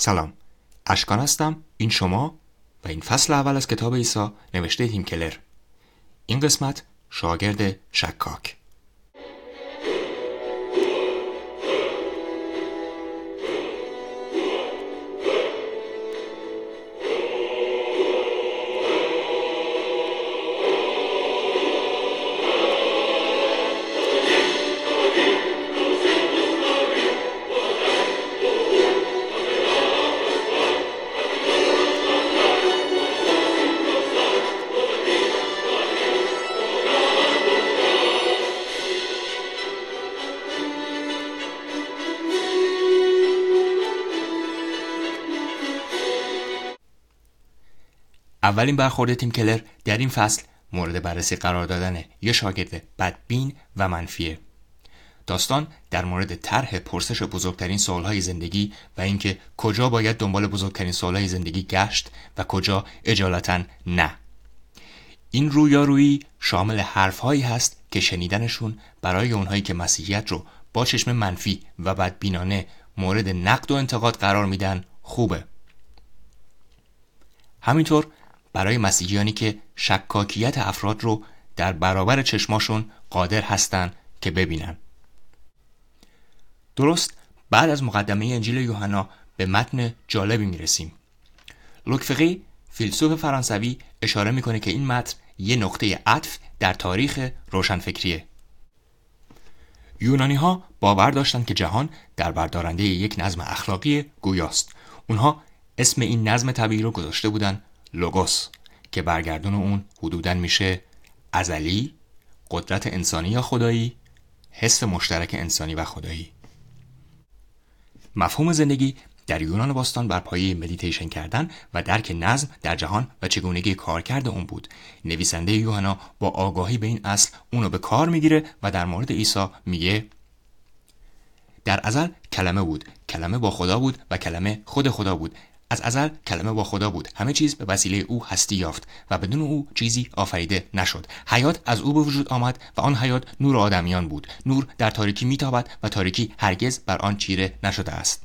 سلام. اشکان هستم. این شما و این فصل اول از کتاب ایسا نوشته تیم کلر. این قسمت شاگرد شکاک. اولین برخورد تیم کلر در این فصل مورد بررسی قرار دادن یه شاگرد بدبین و منفیه. داستان در مورد طرح پرسش بزرگترین سوالهای زندگی و اینکه کجا باید دنبال بزرگترین سوالهای زندگی گشت و کجا اجالتا نه. این رویارویی شامل حرفهایی هست که شنیدنشون برای اونهایی که مسیحیت رو با چشم منفی و بدبینانه مورد نقد و انتقاد قرار میدن خوبه. همینطور برای مسیحیانی که شکاکیت افراد رو در برابر چشماشون قادر هستند که ببینن. درست بعد از مقدمه انجیل یوحنا به متن جالبی می‌رسیم. لوکفقی فیلسوف فرانسوی اشاره می‌کنه که این متن یه نقطه عطف در تاریخ روشنفکریه. یونانی ها باور داشتند که جهان در بردارنده یک نظم اخلاقی گویاست. اونها اسم این نظم طبیعی رو گذاشته بودن لوگوس که برگردون اون حدودا میشه ازلی قدرت انسانی یا خدایی حس مشترک انسانی و خدایی. مفهوم زندگی در یونان باستان بر پایه مدیتیشن کردن و درک نظم در جهان و چگونگی کارکرد اون بود. نویسنده یوحنا با آگاهی به این اصل اونو به کار می‌گیره و در مورد عیسی میگه در ازل کلمه بود. کلمه با خدا بود و کلمه خود خدا بود. از ازل کلمه با خدا بود. همه چیز به وسیله او هستی یافت و بدون او چیزی آفریده نشد. حیات از او به وجود آمد و آن حیات نور آدمیان بود. نور در تاریکی میتابد و تاریکی هرگز بر آن چیره نشده است.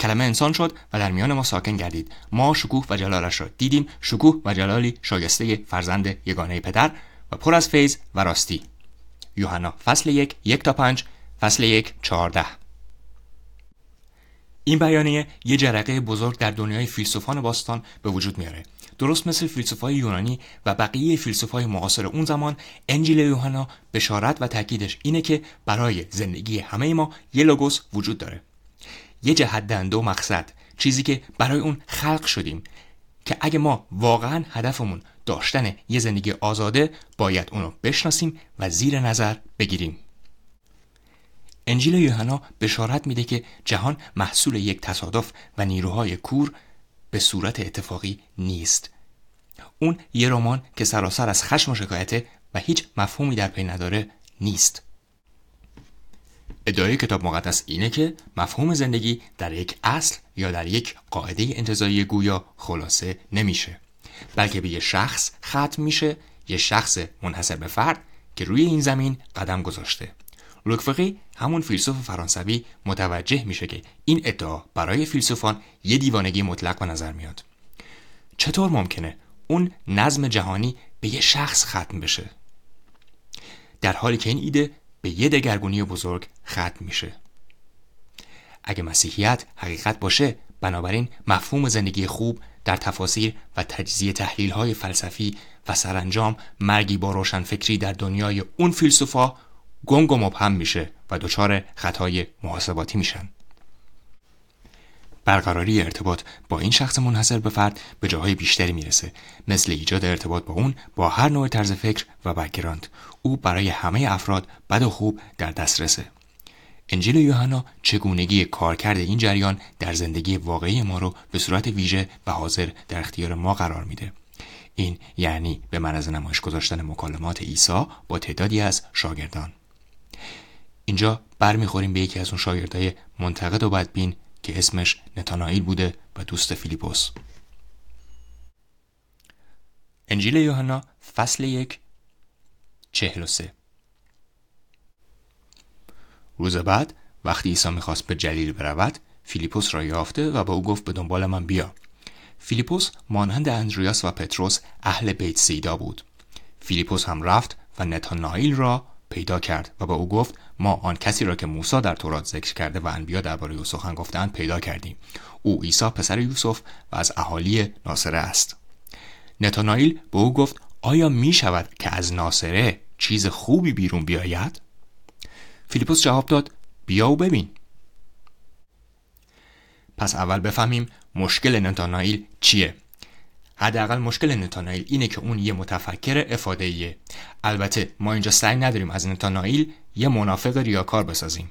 کلمه انسان شد و در میان ما ساکن گردید. ما شکوه و جلالش را دیدیم. شکوه و جلالی شایسته فرزند یگانه پدر و پر از فیض و راستی. یوحنا فصل یک یک تا پنج فصل یک چهارده. این بیانیه یه جرقه بزرگ در دنیای فیلسوفان باستان به وجود میاره. درست مثل فیلسوفای یونانی و بقیه فیلسوفای معاصر اون زمان انجیل یوحنا بشارت و تاکیدش اینه که برای زندگی همه ما یه لوگوس وجود داره. یه جهت و مقصد چیزی که برای اون خلق شدیم که اگه ما واقعا هدفمون داشتن یه زندگی آزاده باید اونو بشناسیم و زیر نظر بگیریم. انجیل یوحنا بشارت میده که جهان محصول یک تصادف و نیروهای کور به صورت اتفاقی نیست. اون یه رمان که سراسر از خشم و شکایته و هیچ مفهومی در پی نداره نیست. ادعای کتاب مقدس اینه که مفهوم زندگی در یک اصل یا در یک قاعده انتظایی گویا خلاصه نمیشه بلکه به یه شخص ختم میشه یه شخص منحصر به فرد که روی این زمین قدم گذاشته. لوکفقی همون فیلسوف فرانسوی متوجه میشه که این ادعا برای فیلسوفان یه دیوانگی مطلق به نظر میاد. چطور ممکنه اون نظم جهانی به یه شخص ختم بشه؟ در حالی که این ایده به یه دگرگونی بزرگ ختم میشه. اگه مسیحیت حقیقت باشه بنابراین مفهوم زندگی خوب در تفاسیر و تجزیه تحلیل های فلسفی و سرانجام مرگی با روشنفکری در دنیای اون فیلسوفا گنگ و مبهم میشه و دچار خطای محاسباتی میشن. برقراری ارتباط با این شخص منحصر به فرد به جاهای بیشتری می‌رسه. مثل ایجاد ارتباط با اون با هر نوع طرز فکر و background. او برای همه افراد بد و خوب در دسترسه. انجیل یوحنا چگونگی کارکرد این جریان در زندگی واقعی ما رو به صورت ویژه و حاضر در اختیار ما قرار میده. این یعنی به از نمایش گذاشتن مکالمات عیسی با تعدادی از شاگردان. اینجا برمیخوریم به یکی از اون شاگردای منتقد و بدبین که اسمش نتانائیل بوده و دوست فیلیپوس. انجیل یوحنا فصل یک چهل و سه. روز بعد وقتی عیسی می‌خواست به جلیل برود فیلیپوس را یافته و به او گفت به دنبال من بیا. فیلیپوس مانند اندریاس و پتروس اهل بیت صیدا بود. فیلیپوس هم رفت و نتانائیل را پیدا کرد و به او گفت ما آن کسی را که موسی در تورات ذکر کرده و انبیا درباره او سخن گفتند پیدا کردیم. او عیسی پسر یوسف و از اهالی ناصره است. نتانائیل به او گفت آیا می شود که از ناصره چیز خوبی بیرون بیاید؟ فیلیپوس جواب داد بیا و ببین. پس اول بفهمیم مشکل نتانائیل چیه. حداقل مشکل نتانائیل اینه که اون یه متفکر افاده البته ما اینجا سعی نداریم از نتانائیل یه منافق ریاکار بسازیم.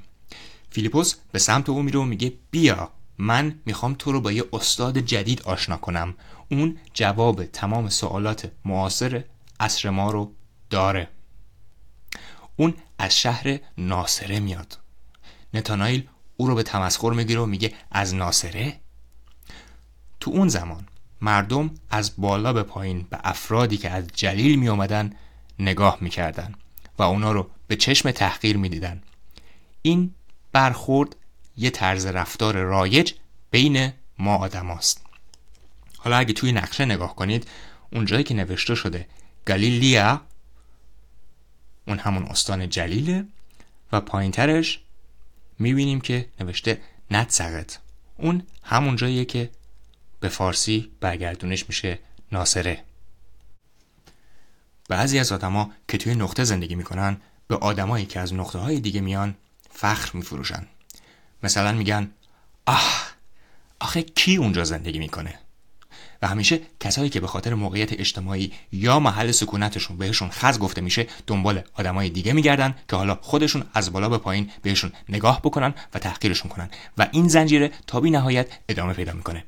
فیلیپوس به سمت او میره و میگه بیا من می‌خوام تو رو با یه استاد جدید آشنا کنم. اون جواب تمام سوالات معاصر عصر ما رو داره. اون از شهر ناصره میاد. نتانائیل او رو به تمسخر می‌گیره و میگه از ناصره؟ تو اون زمان مردم از بالا به پایین به افرادی که از جلیل می اومدن نگاه می‌کردن. و اونا رو به چشم تحقیر می‌دیدن. این برخورد یه طرز رفتار رایج بین ما آدم است. حالا اگه توی نقشه نگاه کنید اونجایی که نوشته شده گلیلیا اون همون استان جلیله و پایینترش می‌بینیم که نوشته نتسقط اون همون جاییه که به فارسی برگردونش میشه ناصره. بعضی از آدما که توی نقطه زندگی می‌کنن به آدمایی که از نقطه های دیگه میان فخر میفروشن. مثلا میگن آه آخه کی اونجا زندگی می‌کنه؟ و همیشه کسایی که به خاطر موقعیت اجتماعی یا محل سکونتشون بهشون خز گفته میشه دنبال آدمای دیگه میگردن که حالا خودشون از بالا به پایین بهشون نگاه بکنن و تحقیرشون کنن. و این زنجیره تا بی نهایت ادامه پیدا می‌کنه.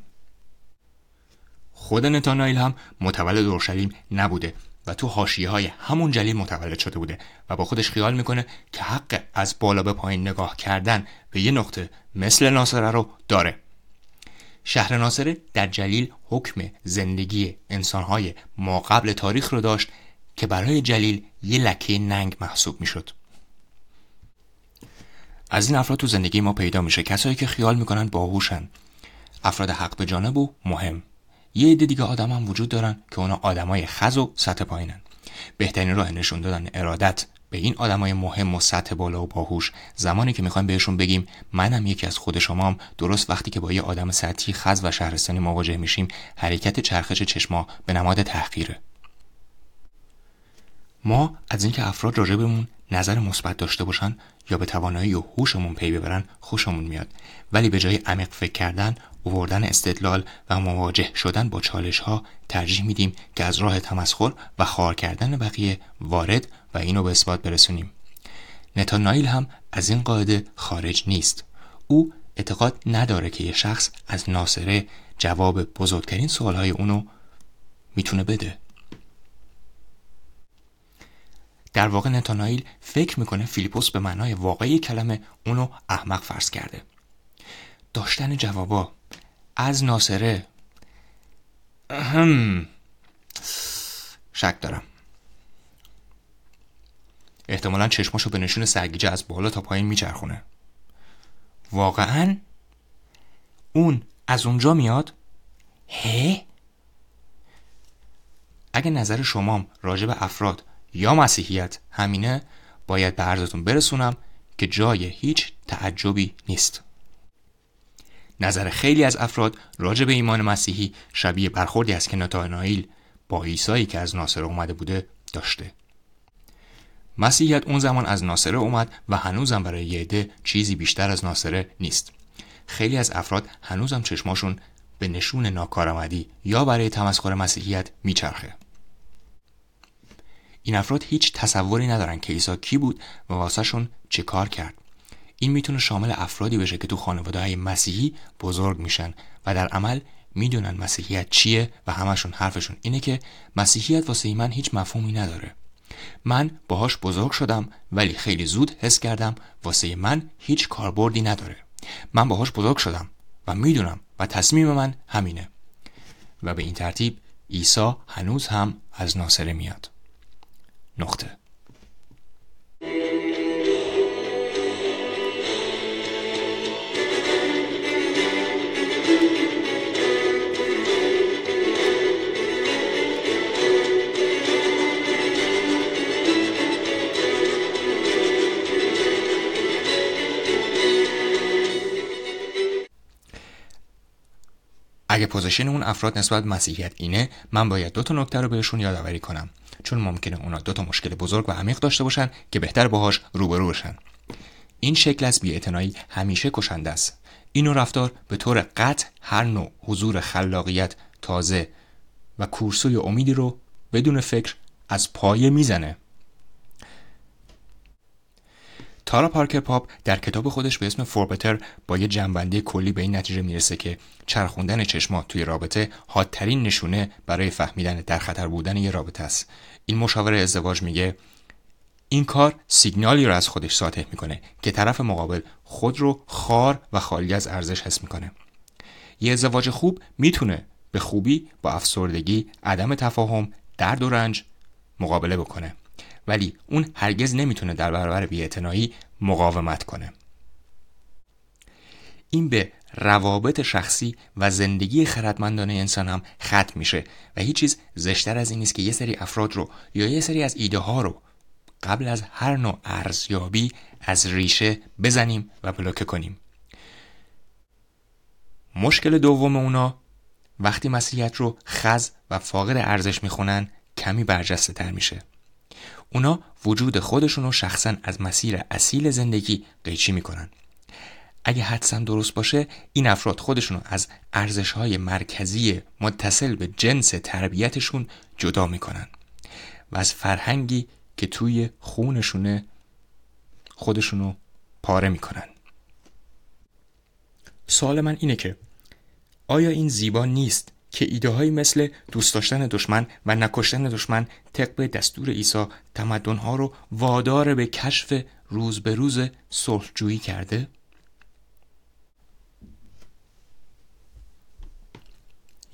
خود نتانائیل هم متولد اورشلیم نبوده. و تو حاشیه های همون جلیل متولد شده بوده و با خودش خیال می‌کنه که حق از بالا به پایین نگاه کردن به یه نقطه مثل ناصره رو داره. شهر ناصره در جلیل حکم زندگی انسانهای ما قبل تاریخ رو داشت که برای جلیل یه لکه ننگ محسوب می‌شد. از این افراد تو زندگی ما پیدا میشه کسایی که خیال می‌کنن باهوشن. افراد حق به جانب و مهم. یه عده دیگه آدم هم وجود دارن که اونا آدمای خز و سطح پایینن. بهترین راه نشون دادن ارادت به این آدمای مهم و سطح بالا و باهوش زمانی که می‌خوایم بهشون بگیم منم یکی از خود شمام درست وقتی که با یه آدم سطحی خز و شهرستانی مواجه میشیم حرکت چرخش چشما به نماد تحقیره. ما از اینکه افراد راجبمون نظر مثبت داشته باشن یا به توانایی و هوشمون پی ببرن خوشمون میاد. ولی به جای عمیق فکر کردن اووردن استدلال و مواجه شدن با چالش ها ترجیح میدیم که از راه تمسخر و خار کردن بقیه وارد و اینو به اثبات برسونیم. نتانائیل هم از این قاعده خارج نیست. او اعتقاد نداره که یه شخص از ناصره جواب بزرگترین سوالهای اونو می‌تونه بده. در واقع نتانائیل فکر می‌کنه فیلیپوس به معنای واقعی کلمه اونو احمق فرض کرده. داشتن جوابا از ناصره. اهم. شک دارم. احتمالا چشماشو به نشون سرگیجه از بالا تا پایین میچرخونه. واقعا؟ اون از اونجا میاد؟ هه؟ اگه نظر شمام راجع به افراد یا مسیحیت همینه باید به عرضتون برسونم که جای هیچ تعجبی نیست. نظر خیلی از افراد راجع به ایمان مسیحی شبیه برخوردی است که نتانائیل با عیسایی که از ناصره اومده بوده داشته. مسیحیت اون زمان از ناصره اومد و هنوزم برای یه عده چیزی بیشتر از ناصره نیست. خیلی از افراد هنوزم چشماشون به نشون ناکارآمدی یا برای تمسخر مسیحیت میچرخه. این افراد هیچ تصوری ندارن که عیسی کی بود و واسهشون چه کار کرد. این می‌تونه شامل افرادی بشه که تو خانواده های مسیحی بزرگ میشن و در عمل می‌دونن مسیحیت چیه و همشون حرفشون اینه که مسیحیت واسه من هیچ مفهومی نداره. من باهاش بزرگ شدم ولی خیلی زود حس کردم واسه من هیچ کاربردی نداره. من باهاش بزرگ شدم و می‌دونم و تصمیم من همینه. و به این ترتیب عیسی هنوز هم از ناصره میاد. نقطه. اگه position اون افراد نسبت به مسیحیت اینه من باید دو تا نکته رو بهشون یادآوری کنم. چون ممکنه اونا دو تا مشکل بزرگ و عمیق داشته باشن که بهتر باهاش روبرو بشن. این شکل از بیاعتنایی همیشه کشنده است. این رفتار به طور قطع هر نوع حضور خلاقیت تازه و کورسوی امیدی رو بدون فکر از پایه می‌زنه. تارا پارکر پاپ در کتاب خودش به اسم For Better با یه جنبندی کلی به این نتیجه می‌رسه که چرخوندن چشما توی رابطه حادترین نشونه برای فهمیدن در خطر بودن یه رابطه است. این مشاور ازدواج میگه این کار سیگنالی رو از خودش ساطع می‌کنه که طرف مقابل خود رو خار و خالی از ارزش حس می‌کنه. یه ازدواج خوب می‌تونه به خوبی با افسردگی عدم تفاهم درد و رنج مقابله بکنه. ولی اون هرگز نمی‌تونه در برابر بیاعتنایی مقاومت کنه. این به روابط شخصی و زندگی خردمندانه انسان هم ختم میشه و هیچ چیز زشتر از این نیست که یه سری افراد رو یا یه سری از ایده ها رو قبل از هر نوع ارزیابی از ریشه بزنیم و بلوکه کنیم. مشکل دوم اونا وقتی مسیحیت رو خز و فاقد ارزش می‌خونن کمی برجسته تر میشه. اونا وجود خودشون رو شخصا از مسیر اصیل زندگی قیچی می‌کنن. اگه حدسم درست باشه این افراد خودشون رو از ارزش های مرکزی متصل به جنس تربیتشون جدا می‌کنن و از فرهنگی که توی خونشونه خودشونو پاره می‌کنن. سوال من اینه که آیا این زیبا نیست که ایده های مثل دوست داشتن دشمن و نکشتن دشمن طبق دستور عیسی تمدن ها رو وادار به کشف روز به روز صلحجویی کرده؟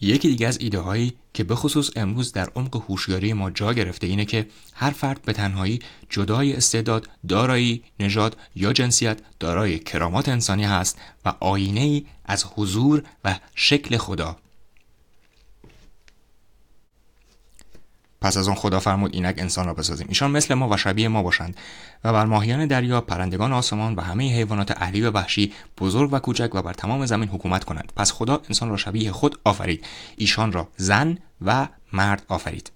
یکی دیگه از ایده هایی که به خصوص امروز در عمق هوشیاری ما جا گرفته اینه که هر فرد به تنهایی جدای استعداد، دارایی، نژاد یا جنسیت دارای کرامات انسانی هست و آینه ای از حضور و شکل خدا پس از آن خدا فرمود اینک انسان را بسازیم. ایشان مثل ما و شبیه ما باشند. و بر ماهیان دریا پرندگان آسمان و همه حیوانات اهلی و وحشی بزرگ و کوچک و بر تمام زمین حکومت کنند. پس خدا انسان را شبیه خود آفرید. ایشان را زن و مرد آفرید.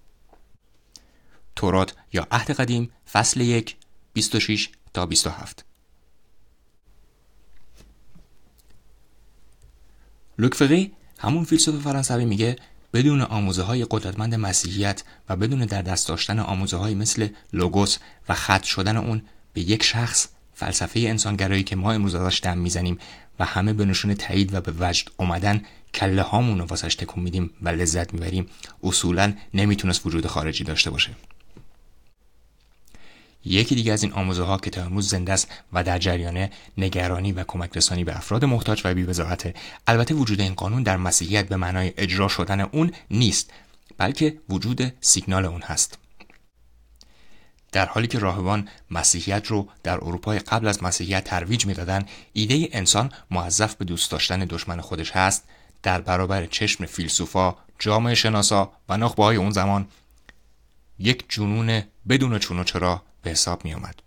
تورات یا عهد قدیم فصل یک 26 تا 27 لوک همون فیلسوف فرانسوی میگه بدون آموزه های قدرتمند مسیحیت و بدون در دست داشتن آموزه های مثل لوگوس و خط شدن اون به یک شخص فلسفه انسانگرایی که ما امروز ازش دم می‌زنیم و همه به نشون تایید و به وجد اومدن کله هامون رو واسش تکون میدیم و لذت می‌بریم. اصولا نمی‌تونست وجود خارجی داشته باشه. یکی دیگه از این آموزه ها که تا امروز زنده است و در جریان نگرانی و کمک رسانی به افراد محتاج و بی‌وضاحت. البته وجود این قانون در مسیحیت به معنای اجرا شدن اون نیست بلکه وجود سیگنال اون هست. در حالی که راهبان مسیحیت رو در اروپای قبل از مسیحیت ترویج می‌دادن ایده انسان موظف به دوست داشتن دشمن خودش هست. در برابر چشم فیلسوفا جامعه شناسا و نخبه های اون زمان یک جنون بدون چون و چرا به حساب می آمد.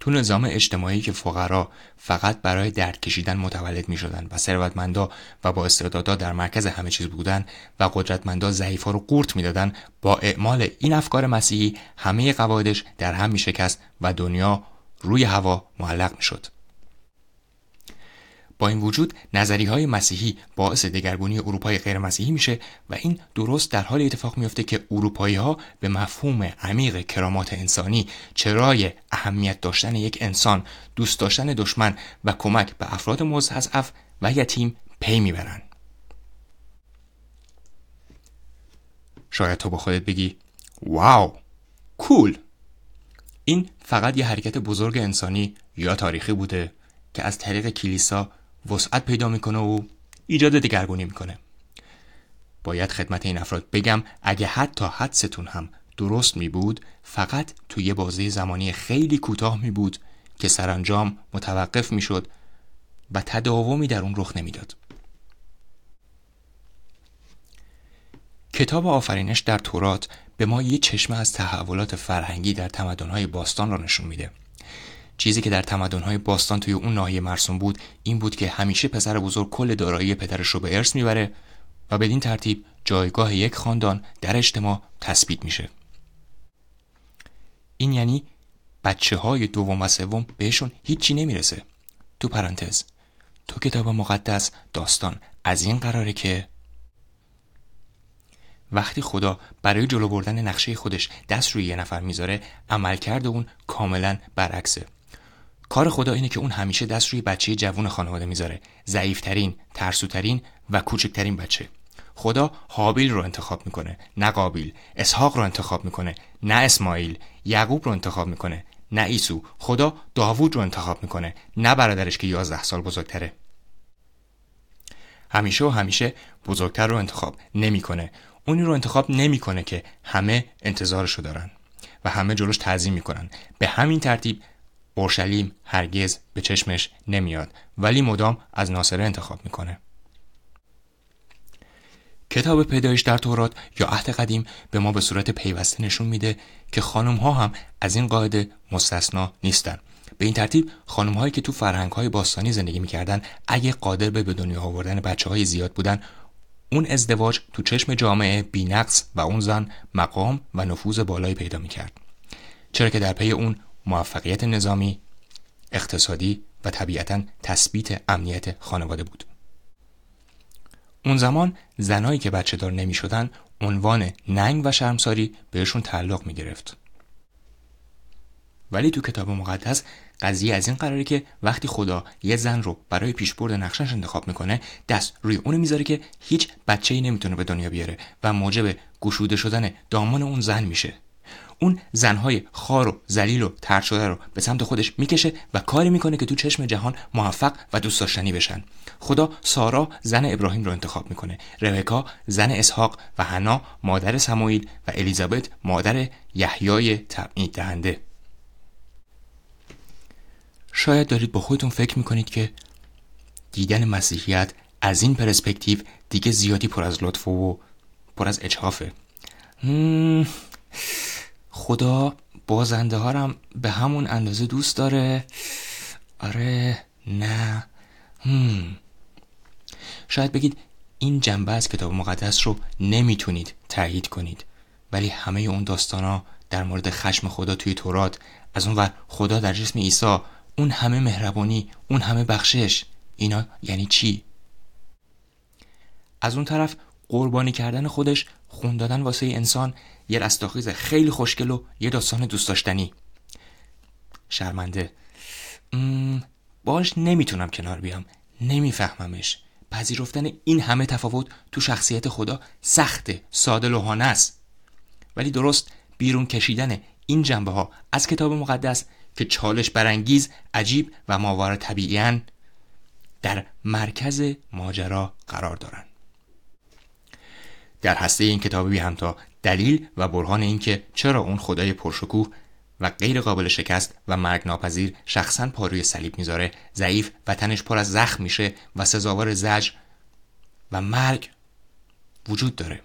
تو نظام اجتماعی که فقرا فقط برای درد کشیدن متولد می شدن و ثروتمندا و با استعدادا در مرکز همه چیز بودن و قدرتمندا ضعیفا رو قورت می‌دادن با اعمال این افکار مسیحی همه قواعدش در هم می شکست و دنیا روی هوا معلق می شد. با این وجود نظری های مسیحی باعث دگرگونی اروپای غیر مسیحی میشه و این درست در حال اتفاق میفته که اروپایی ها به مفهوم عمیق کرامات انسانی چرای اهمیت داشتن یک انسان دوست داشتن دشمن و کمک به افراد مستضعف و یتیم پی می‌برن شاید تو با خودت بگی واو کول! این فقط یه حرکت بزرگ انسانی یا تاریخی بوده که از طریق کلیسا وسعت پیدا می‌کنه و ایجاد دگرگونی می‌کنه باید خدمت این افراد بگم اگه حتی حدستون هم درست می بود فقط توی یه بازه زمانی خیلی کوتاه می بود که سرانجام متوقف می شد و تداومی در اون رخ نمی‌داد. کتاب آفرینش در تورات به ما یه چشمه از تحولات فرهنگی در تمدنهای باستان را نشون میده چیزی که در تمدن‌های باستان توی اون ناحیه مرسوم بود این بود که همیشه پسر بزرگ کل دارایی پدرش رو به ارث می‌بره و بدین ترتیب جایگاه یک خاندان در اجتماع تثبیت میشه. این یعنی بچه های دوم و سوم بهشون هیچی نمی‌رسه. تو پرانتز تو کتاب مقدس داستان از این قراره که وقتی خدا برای جلو بردن نقشه خودش دست روی یه نفر می‌ذاره عملکرد اون کاملا برعکسه. کار خدا اینه که اون همیشه دست روی بچه جوون خانواده می‌ذاره. ضعیفترین ترسوترین و کوچکترین بچه. خدا حابیل رو انتخاب می‌کنه نه قابیل. اسحاق رو انتخاب می‌کنه نه اسماعیل. یعقوب رو انتخاب می‌کنه نه ایسو خدا داوود رو انتخاب می‌کنه نه برادرش که یازده سال بزرگتره. همیشه و همیشه بزرگتر رو انتخاب نمی‌کنه. اونی رو انتخاب نمی‌کنه که همه انتظارشو دارن و همه جلوش تعظیم می‌کنن. به همین ترتیب اورشلیم هرگز به چشمش نمیاد ولی مدام از ناصره انتخاب می‌کنه. کتاب پیدایش در تورات یا عهد قدیم به ما به صورت پیوسته نشون میده که خانم ها هم از این قاعده مستثنا نیستن. به این ترتیب خانم هایی که تو فرهنگ های باستانی زندگی می‌کردن اگه قادر به به دنیا آوردن بچه های زیاد بودن اون ازدواج تو چشم جامعه بینقص و اون زن مقام و نفوذ بالایی پیدا می‌کرد. چرا که در پی اون موفقیت نظامی اقتصادی و طبیعتا تثبیت امنیت خانواده بود اون زمان زنایی که بچه دار نمی شدن عنوان ننگ و شرمساری بهشون تعلق می گرفت. ولی تو کتاب مقدس قضیه از این قراره که وقتی خدا یه زن رو برای پیشبرد نقشش انتخاب می‌کنه دست روی اونو می‌ذاره که هیچ بچه ای نمی‌تونه به دنیا بیاره و موجب گشوده شدن دامان اون زن میشه اون زنهای خار و زلیل و ترد شده رو به سمت خودش می‌کشه و کاری می‌کنه که تو چشم جهان موفق و دوست داشتنی بشن. خدا سارا زن ابراهیم رو انتخاب می‌کنه. ربکا زن اسحاق و حنا مادر سموئیل و الیزابت مادر یحیای تبعید دهنده. شاید دارید با خودتون فکر می‌کنید که دیدن مسیحیت از این پرسپکتیو دیگه زیادی پر از لطف و پر از اجحافه. خدا بازنده ها به همون اندازه دوست داره. آره نه. هم. شاید بگید این جنبه از کتاب مقدس رو نمی‌تونید تایید کنید. ولی همه اون داستان ها در مورد خشم خدا توی تورات از اون ور خدا در جسم عیسی اون همه مهربانی اون همه بخشش اینا یعنی چی؟ از اون طرف قربانی کردن خودش خون دادن واسه انسان یه رستاخیز خیلی خوشگل و یه داستان دوست داشتنی. شرمنده. باش نمی‌تونم کنار بیام. نمیفهممش. پذیرفتن این همه تفاوت تو شخصیت خدا سخته ساده لوحانه است. ولی درست بیرون کشیدن این جنبه ها از کتاب مقدس که چالش برانگیز عجیب و ماورا طبیعیان در مرکز ماجرا قرار دارند در هسته این کتابی هم تا دلیل و برهان اینکه چرا اون خدای پرشکوه و غیر قابل شکست و مرگ ناپذیر شخصا پا روی صلیب می‌ذاره ضعیف و تنش پر از زخم میشه و سزاوار زجر و مرگ وجود داره.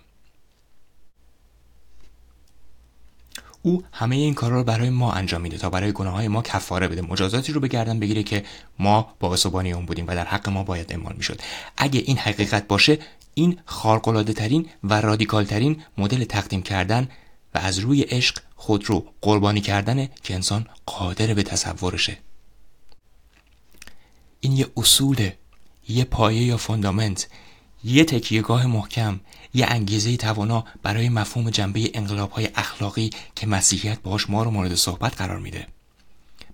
او همه این کارا رو برای ما انجام میده تا برای گناه های ما کفاره بده. مجازاتی رو به گردن بگیره که ما با بانی اون بودیم و در حق ما باید اعمال می‌شد. اگه این حقیقت باشه این خارقلاده ترین و رادیکال ترین مدل تقدیم کردن و از روی عشق خود رو قربانی کردنه که انسان قادر به تصورشه. این یه اصوله یه پایه یا فوندامنت یه تکیهگاه محکم یه انگیزه توانا برای مفهوم جنبه انقلاب های اخلاقی که مسیحیت باش ما رو مورد صحبت قرار میده.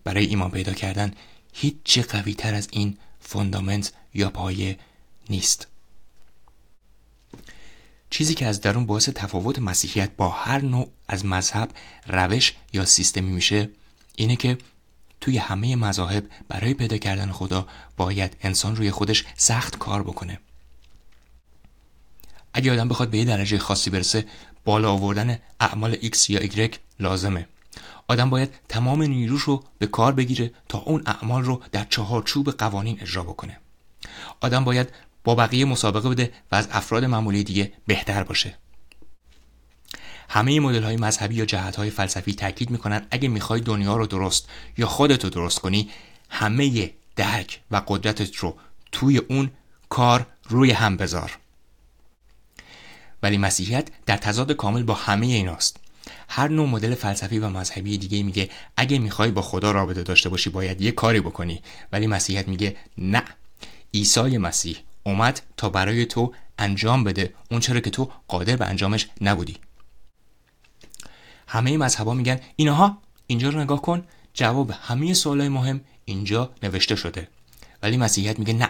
برای ایمان پیدا کردن هیچ قوی تر از این فوندامنت یا پایه نیست. چیزی که از درون باعث تفاوت مسیحیت با هر نوع از مذهب روش یا سیستمی میشه اینه که توی همه مذاهب برای پیدا کردن خدا باید انسان روی خودش سخت کار بکنه. اگه آدم بخواد به یه درجه خاصی برسه بالا آوردن اعمال X یا Y لازمه. آدم باید تمام نیروش رو به کار بگیره تا اون اعمال رو در چهارچوب قوانین اجرا بکنه. آدم باید با بقیه مسابقه بده و از افراد معمولی دیگه بهتر باشه. همه مدل های مذهبی یا جهت های فلسفی تاکید می‌کنن اگه می‌خوای دنیا رو درست یا خودت رو درست کنی همه درک و قدرتت رو توی اون کار روی هم بذار. ولی مسیحیت در تضاد کامل با همه ایناست. هر نوع مدل فلسفی و مذهبی دیگه میگه اگه می‌خوای با خدا رابطه داشته باشی باید یه کاری بکنی. ولی مسیحیت میگه نه عیسی مسیح. اومد تا برای تو انجام بده. اون چرا که تو قادر به انجامش نبودی. همه مذهبا میگن اینها اینجا رو نگاه کن. جواب همه سوالای مهم اینجا نوشته شده. ولی مسیحیت میگه نه.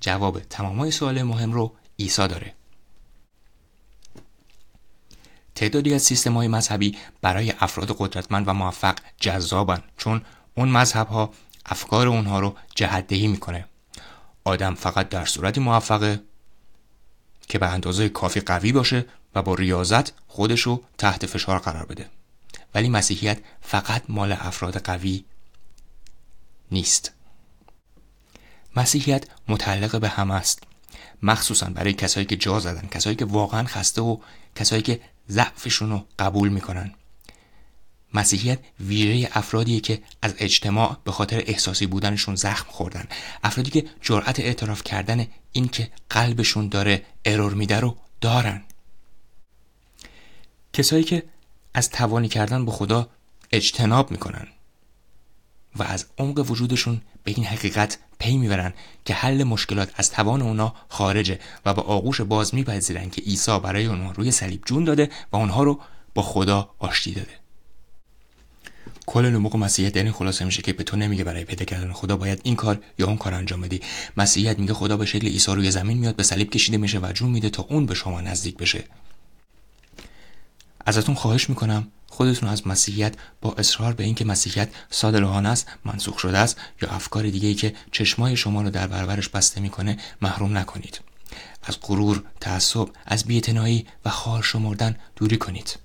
جواب تمامای سوال مهم رو عیسی داره. تعدادی از سیستم های مذهبی برای افراد قدرتمند و موفق جذابن چون اون مذهب ها افکار اونها رو جهدهی می‌کنه. آدم فقط در صورتی موفقه که به اندازه کافی قوی باشه و با ریاضت خودش رو تحت فشار قرار بده. ولی مسیحیت فقط مال افراد قوی نیست. مسیحیت متعلق به هم است. مخصوصا برای کسایی که جا زدن کسایی که واقعا خسته و کسایی که ضعفشون رو قبول می‌کنن. مسیحیت ویژه افرادیه که از اجتماع به خاطر احساسی بودنشون زخم خوردن. افرادی که جرأت اعتراف کردن این که قلبشون داره ارور میده رو دارن. کسایی که از توانی کردن به خدا اجتناب می‌کنن و از عمق وجودشون به این حقیقت پی می‌برن که حل مشکلات از توان اونا خارجه و با آغوش باز میپذیرن که عیسی برای اونها روی صلیب جون داده و اونها رو با خدا آشتی داده. کل نموق مسیحیت این خلاصه میشه که به تو نمیگه برای پیدا کردن خدا باید این کار یا اون کار انجام بدی. مسیحیت میگه خدا به شکل عیسی روی زمین میاد به صلیب کشیده میشه و جون میده تا اون به شما نزدیک بشه. ازتون خواهش می‌کنم خودتون از مسیحیت با اصرار به اینکه مسیحیت صادرهانه است منسوخ شده است یا افکار دیگه ای که چشمای شما رو در برابرش بسته می‌کنه محروم نکنید. از غرور، تعصب، از بی‌اعتنایی و خار شمردن دوری کنید.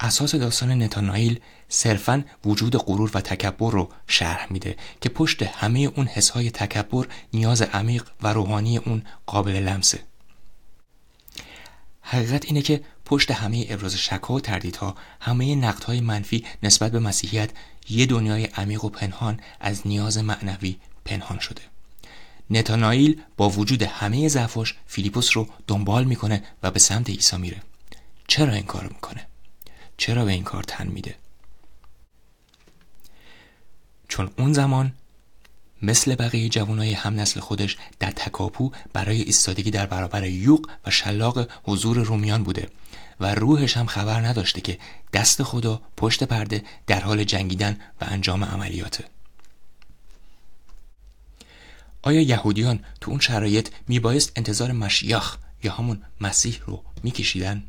اساس داستان نتانائیل صرفا وجود غرور و تکبر رو شرح میده که پشت همه اون حسهای تکبر نیاز عمیق و روحانی اون قابل لمسه. حقیقت اینه که پشت همه ابراز شک و تردیدها همه نقدهای منفی نسبت به مسیحیت یه دنیای عمیق و پنهان از نیاز معنوی پنهان شده. نتانائیل با وجود همه ضعفاش فیلیپوس رو دنبال می‌کنه و به سمت عیسی میره. چرا این کار می‌کنه؟ چرا به این کار تن میده چون اون زمان مثل بقیه جوانای هم نسل خودش در تکاپو برای ایستادگی در برابر یوق و شلاق حضور رومیان بوده و روحش هم خبر نداشته که دست خدا پشت پرده در حال جنگیدن و انجام عملیاته آیا یهودیان تو اون شرایط میبایست انتظار مشیخ یا همون مسیح رو میکشیدن؟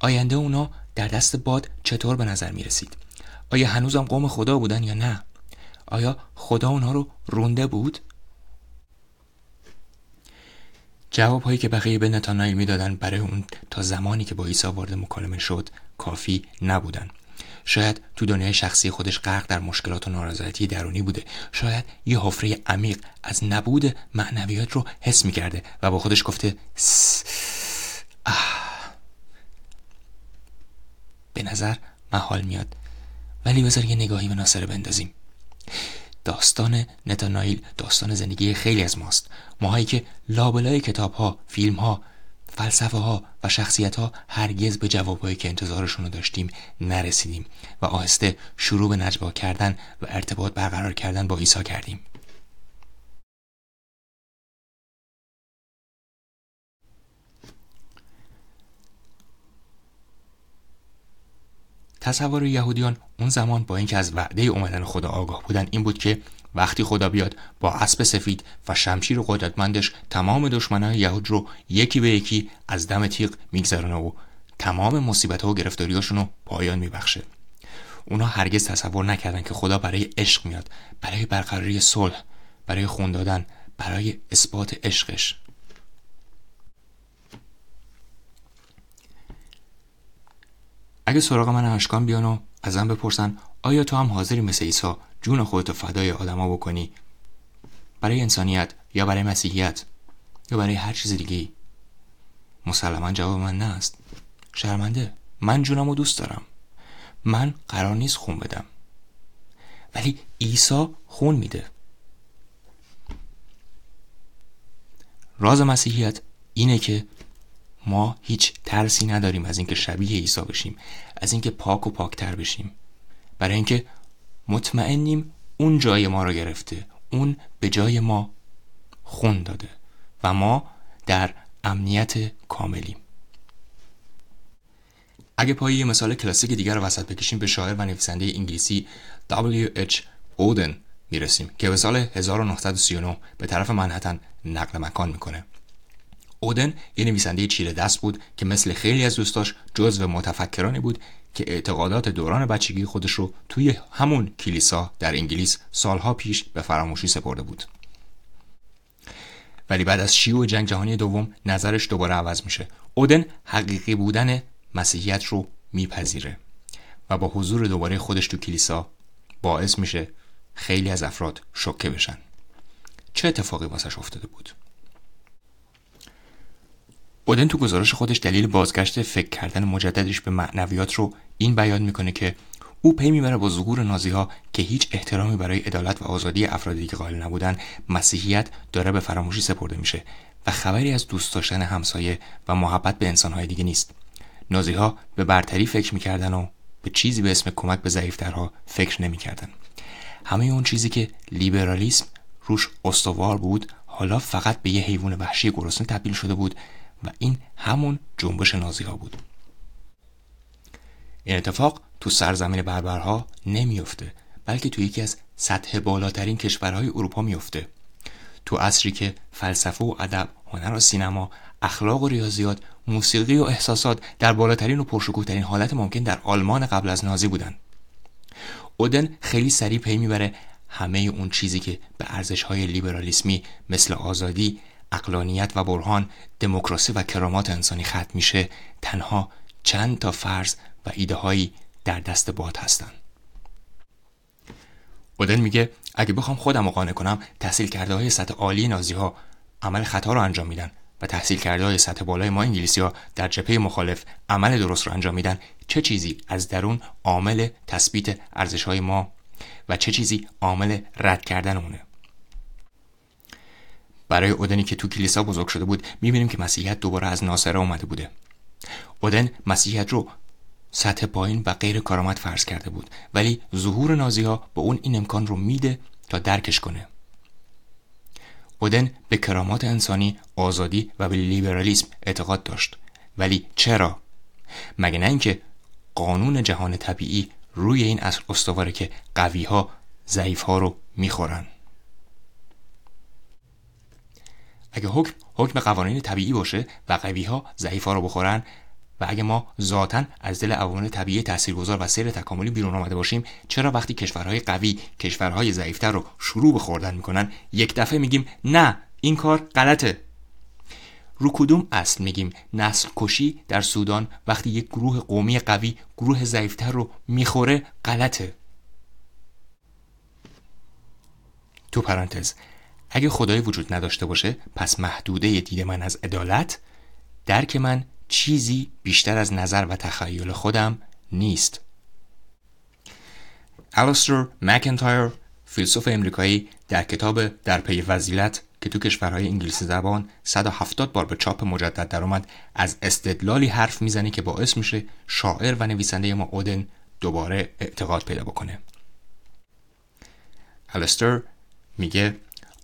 آینده اونا در دست باد چطور به نظر می‌رسید؟ آیا هنوزم قوم خدا بودن یا نه؟ آیا خدا اونها رو رونده بود؟ جواب هایی که بقیه به نتانایل می‌دادن برای اون تا زمانی که با عیسی وارد مکالمه شد کافی نبودن شاید تو دنیای شخصی خودش غرق در مشکلات و نارضایتی درونی بوده شاید یه حفره عمیق از نبود معنویات رو حس می‌کرده و با خودش گفته به نظر محال میاد. ولی بذار یه نگاهی به ناصره بندازیم. داستان نتانایل داستان زندگی خیلی از ماست. ماهایی که لابلای کتاب ها فیلم ها فلسفه ها و شخصیت ها هرگز به جوابهایی که انتظارشون رو داشتیم نرسیدیم و آهسته شروع به نجوا کردن و ارتباط برقرار کردن با عیسی کردیم. تصور یهودیان اون زمان با اینکه از وعده اومدن خدا آگاه بودن این بود که وقتی خدا بیاد با اسب سفید و شمشیر قدرتمندش تمام دشمنان یهود رو یکی به یکی از دم تیغ میگذرونه و تمام مصیبت ها و گرفتاریاشون رو پایان میبخشه. اونا هرگز تصور نکردن که خدا برای عشق میاد برای برقراری صلح برای خون دادن برای اثبات عشقش. اگه سراغ من اشکان بیان و ازم بپرسن آیا تو هم حاضری مثل عیسی جون خودتو فدای آدما بکنی؟ برای انسانیت یا برای مسیحیت یا برای هر چیز دیگه مسلما جواب من نه است شرمنده. من جونم رو دوست دارم. من قرار نیست خون بدم. ولی عیسی خون میده. راز مسیحیت اینه که ما هیچ ترسی نداریم از اینکه شبیه عیسی بشیم از اینکه پاک و پاکتر بشیم برای اینکه مطمئنیم اون جای ما رو گرفته اون به جای ما خون داده و ما در امنیت کاملیم اگه پای یه مثال کلاسیک دیگر رو وسط بکشیم به شاعر و نویسنده انگلیسی W.H. اودن می‌رسیم که به سال 1939 به طرف منحتن نقل مکان می‌کنه اودن یه نویسنده چیره دست بود که مثل خیلی از دوستاش جزو متفکرانی بود که اعتقادات دوران بچگی خودش رو توی همون کلیسا در انگلیس سالها پیش به فراموشی سپرده بود. ولی بعد از شیوع جنگ جهانی دوم نظرش دوباره عوض میشه. اودن حقیقی بودن مسیحیت رو میپذیره و با حضور دوباره خودش تو کلیسا باعث میشه خیلی از افراد شوکه بشن. چه اتفاقی واسش افتاده بود؟ اودن تو گزارش خودش دلیل بازگشت فکر کردن مجددش به معنویات رو این بیان می‌کنه که او پی می‌بره با ظهور نازی ها که هیچ احترامی برای عدالت و آزادی افرادی که قائل نبودن مسیحیت داره به فراموشی سپرده میشه و خبری از دوست داشتن همسایه و محبت به انسانهای دیگه نیست. نازی ها به برتری فکر می‌کردن و به چیزی به اسم کمک به ضعیفترها فکر نمی‌کردن. همه اون چیزی که لیبرالیسم روش استوار بود حالا فقط به یه حیوان وحشی گرسنه تبدیل شده بود و این همون جنبش نازی ها بود. این اتفاق تو سرزمین بربرها نمیفته بلکه تو یکی از سطح بالاترین کشورهای اروپا میفته تو عصری که فلسفه و ادب هنر و سینما اخلاق و ریاضیات موسیقی و احساسات در بالاترین و پرشکوهترین حالت ممکن در آلمان قبل از نازی بودن اودن خیلی سریع پی می‌بره همه اون چیزی که به ارزش های لیبرالیسمی مثل آزادی، اقلانیت و برهان، دموکراسی و کرامات انسانی ختم میشه. تنها چند تا فرض و ایده هایی در دست باد هستن. اودن میگه اگه بخوام خودم رو قانع کنم تحصیل کرده های سطح عالی نازی ها عمل خطا رو انجام میدن و تحصیل کرده های سطح بالای ما انگلیسی ها در جبهه مخالف عمل درست رو انجام میدن. چه چیزی از درون عامل تثبیت ارزش های ما و چه چیزی عامل رد کردن اونه برای اودنی که تو کلیسا بزرگ شده بود می‌بینیم که مسیحیت دوباره از ناصره اومده بوده. اودن مسیحیت رو سطح پایین و غیر کارآمد فرض کرده بود ولی ظهور نازی ها به اون این امکان رو میده تا درکش کنه. اودن به کرامات انسانی، آزادی و به لیبرالیسم اعتقاد داشت. ولی چرا؟ مگه نه اینکه قانون جهان طبیعی روی این اصل استواره که قوی ها ضعیف ها رو می‌خورن. اگه حکم حکم قوانین طبیعی باشه و قوی ها ضعیف ها رو بخورن و اگه ما ذاتا از دل عوامل طبیعی تاثیرگذار و سیر تکاملی بیرون آمده باشیم چرا وقتی کشورهای قوی کشورهای ضعیفتر رو شروع به خوردن می‌کنن یک دفعه میگیم نه این کار غلطه. رو کدوم اصل میگیم؟ نسل کشی در سودان وقتی یک گروه قومی قوی گروه ضعیفتر رو می‌خوره غلطه. تو پرانتز اگه خدای وجود نداشته باشه پس محدوده دید من از عدالت؟ درک من چیزی بیشتر از نظر و تخیل خودم نیست. الاستر مکنتایر فیلسوف امریکایی در کتاب در پی فضیلت که تو کشورهای انگلیسی زبان 170 بار به چاپ مجدد درآمد از استدلالی حرف می‌زنه که باعث میشه شاعر و نویسنده ما اودن دوباره اعتقاد پیدا بکنه. الستر میگه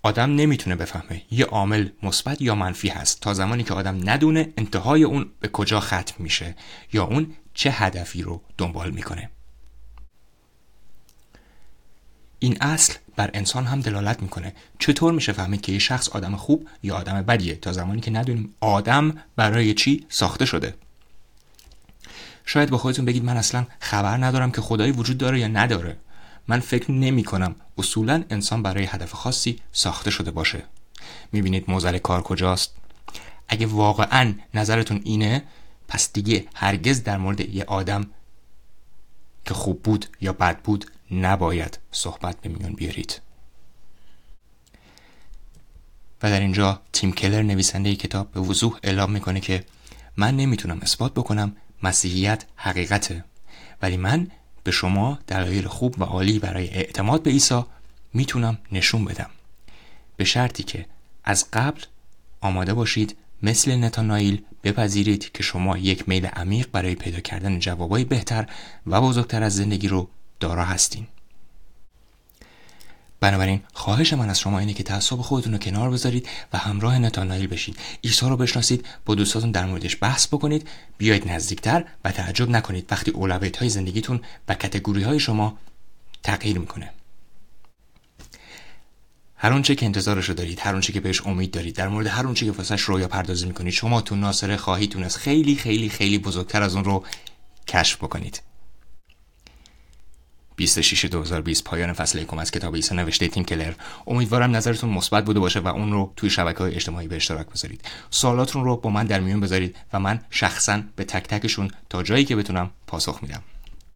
آدم نمی‌تونه بفهمه یه عامل مثبت یا منفی هست تا زمانی که آدم ندونه انتهای اون به کجا ختم میشه یا اون چه هدفی رو دنبال می‌کنه. این اصل بر انسان هم دلالت می‌کنه. چطور میشه فهمید که یه شخص آدم خوب یا آدم بدیه تا زمانی که ندونیم آدم برای چی ساخته شده؟ شاید با خودتون بگید من اصلا خبر ندارم که خدایی وجود داره یا نداره. من فکر نمی کنم اصولا انسان برای هدف خاصی ساخته شده باشه. می‌بینید موزل کار کجاست؟ اگه واقعا نظرتون اینه پس دیگه هرگز در مورد یه آدم که خوب بود یا بد بود نباید صحبت به میون بیارید. و در اینجا تیم کلر نویسنده کتاب به وضوح اعلام می‌کنه که من نمی‌تونم اثبات بکنم مسیحیت حقیقته ولی من به شما دلایل خوب و عالی برای اعتماد به عیسی می‌تونم نشون بدم. به شرطی که از قبل آماده باشید مثل نتانائیل بپذیرید که شما یک میل عمیق برای پیدا کردن جوابای بهتر و بزرگتر از زندگی رو دارا هستین. بنابراین خواهش من از شما اینه که تعصب خودتون رو کنار بذارید و همراه نتانائیل بشید. عیسی رو بشناسید با دوستاتون در موردش بحث بکنید. بیاید نزدیکتر و تعجب نکنید وقتی اولویت های زندگیتون و کتگوری های شما تغییر می‌کنه. هر اونچه که انتظارش رو دارید هر اونچه که بهش امید دارید در مورد هر اونچه که واسش رویا پردازی می‌کنید شما تو ناصره خواهید تونست خیلی خیلی خیلی بزرگتر از اون رو کشف بکنید. 26 2020 پایان فصل یکم از کتاب ایسا نوشته تیم کلر. امیدوارم نظرتون مثبت بوده باشه و اون رو توی شبکه های اجتماعی به اشتراک بذارید. سوالاتون رو با من در میون بذارید و من شخصا به تک تکشون تا جایی که بتونم پاسخ میدم.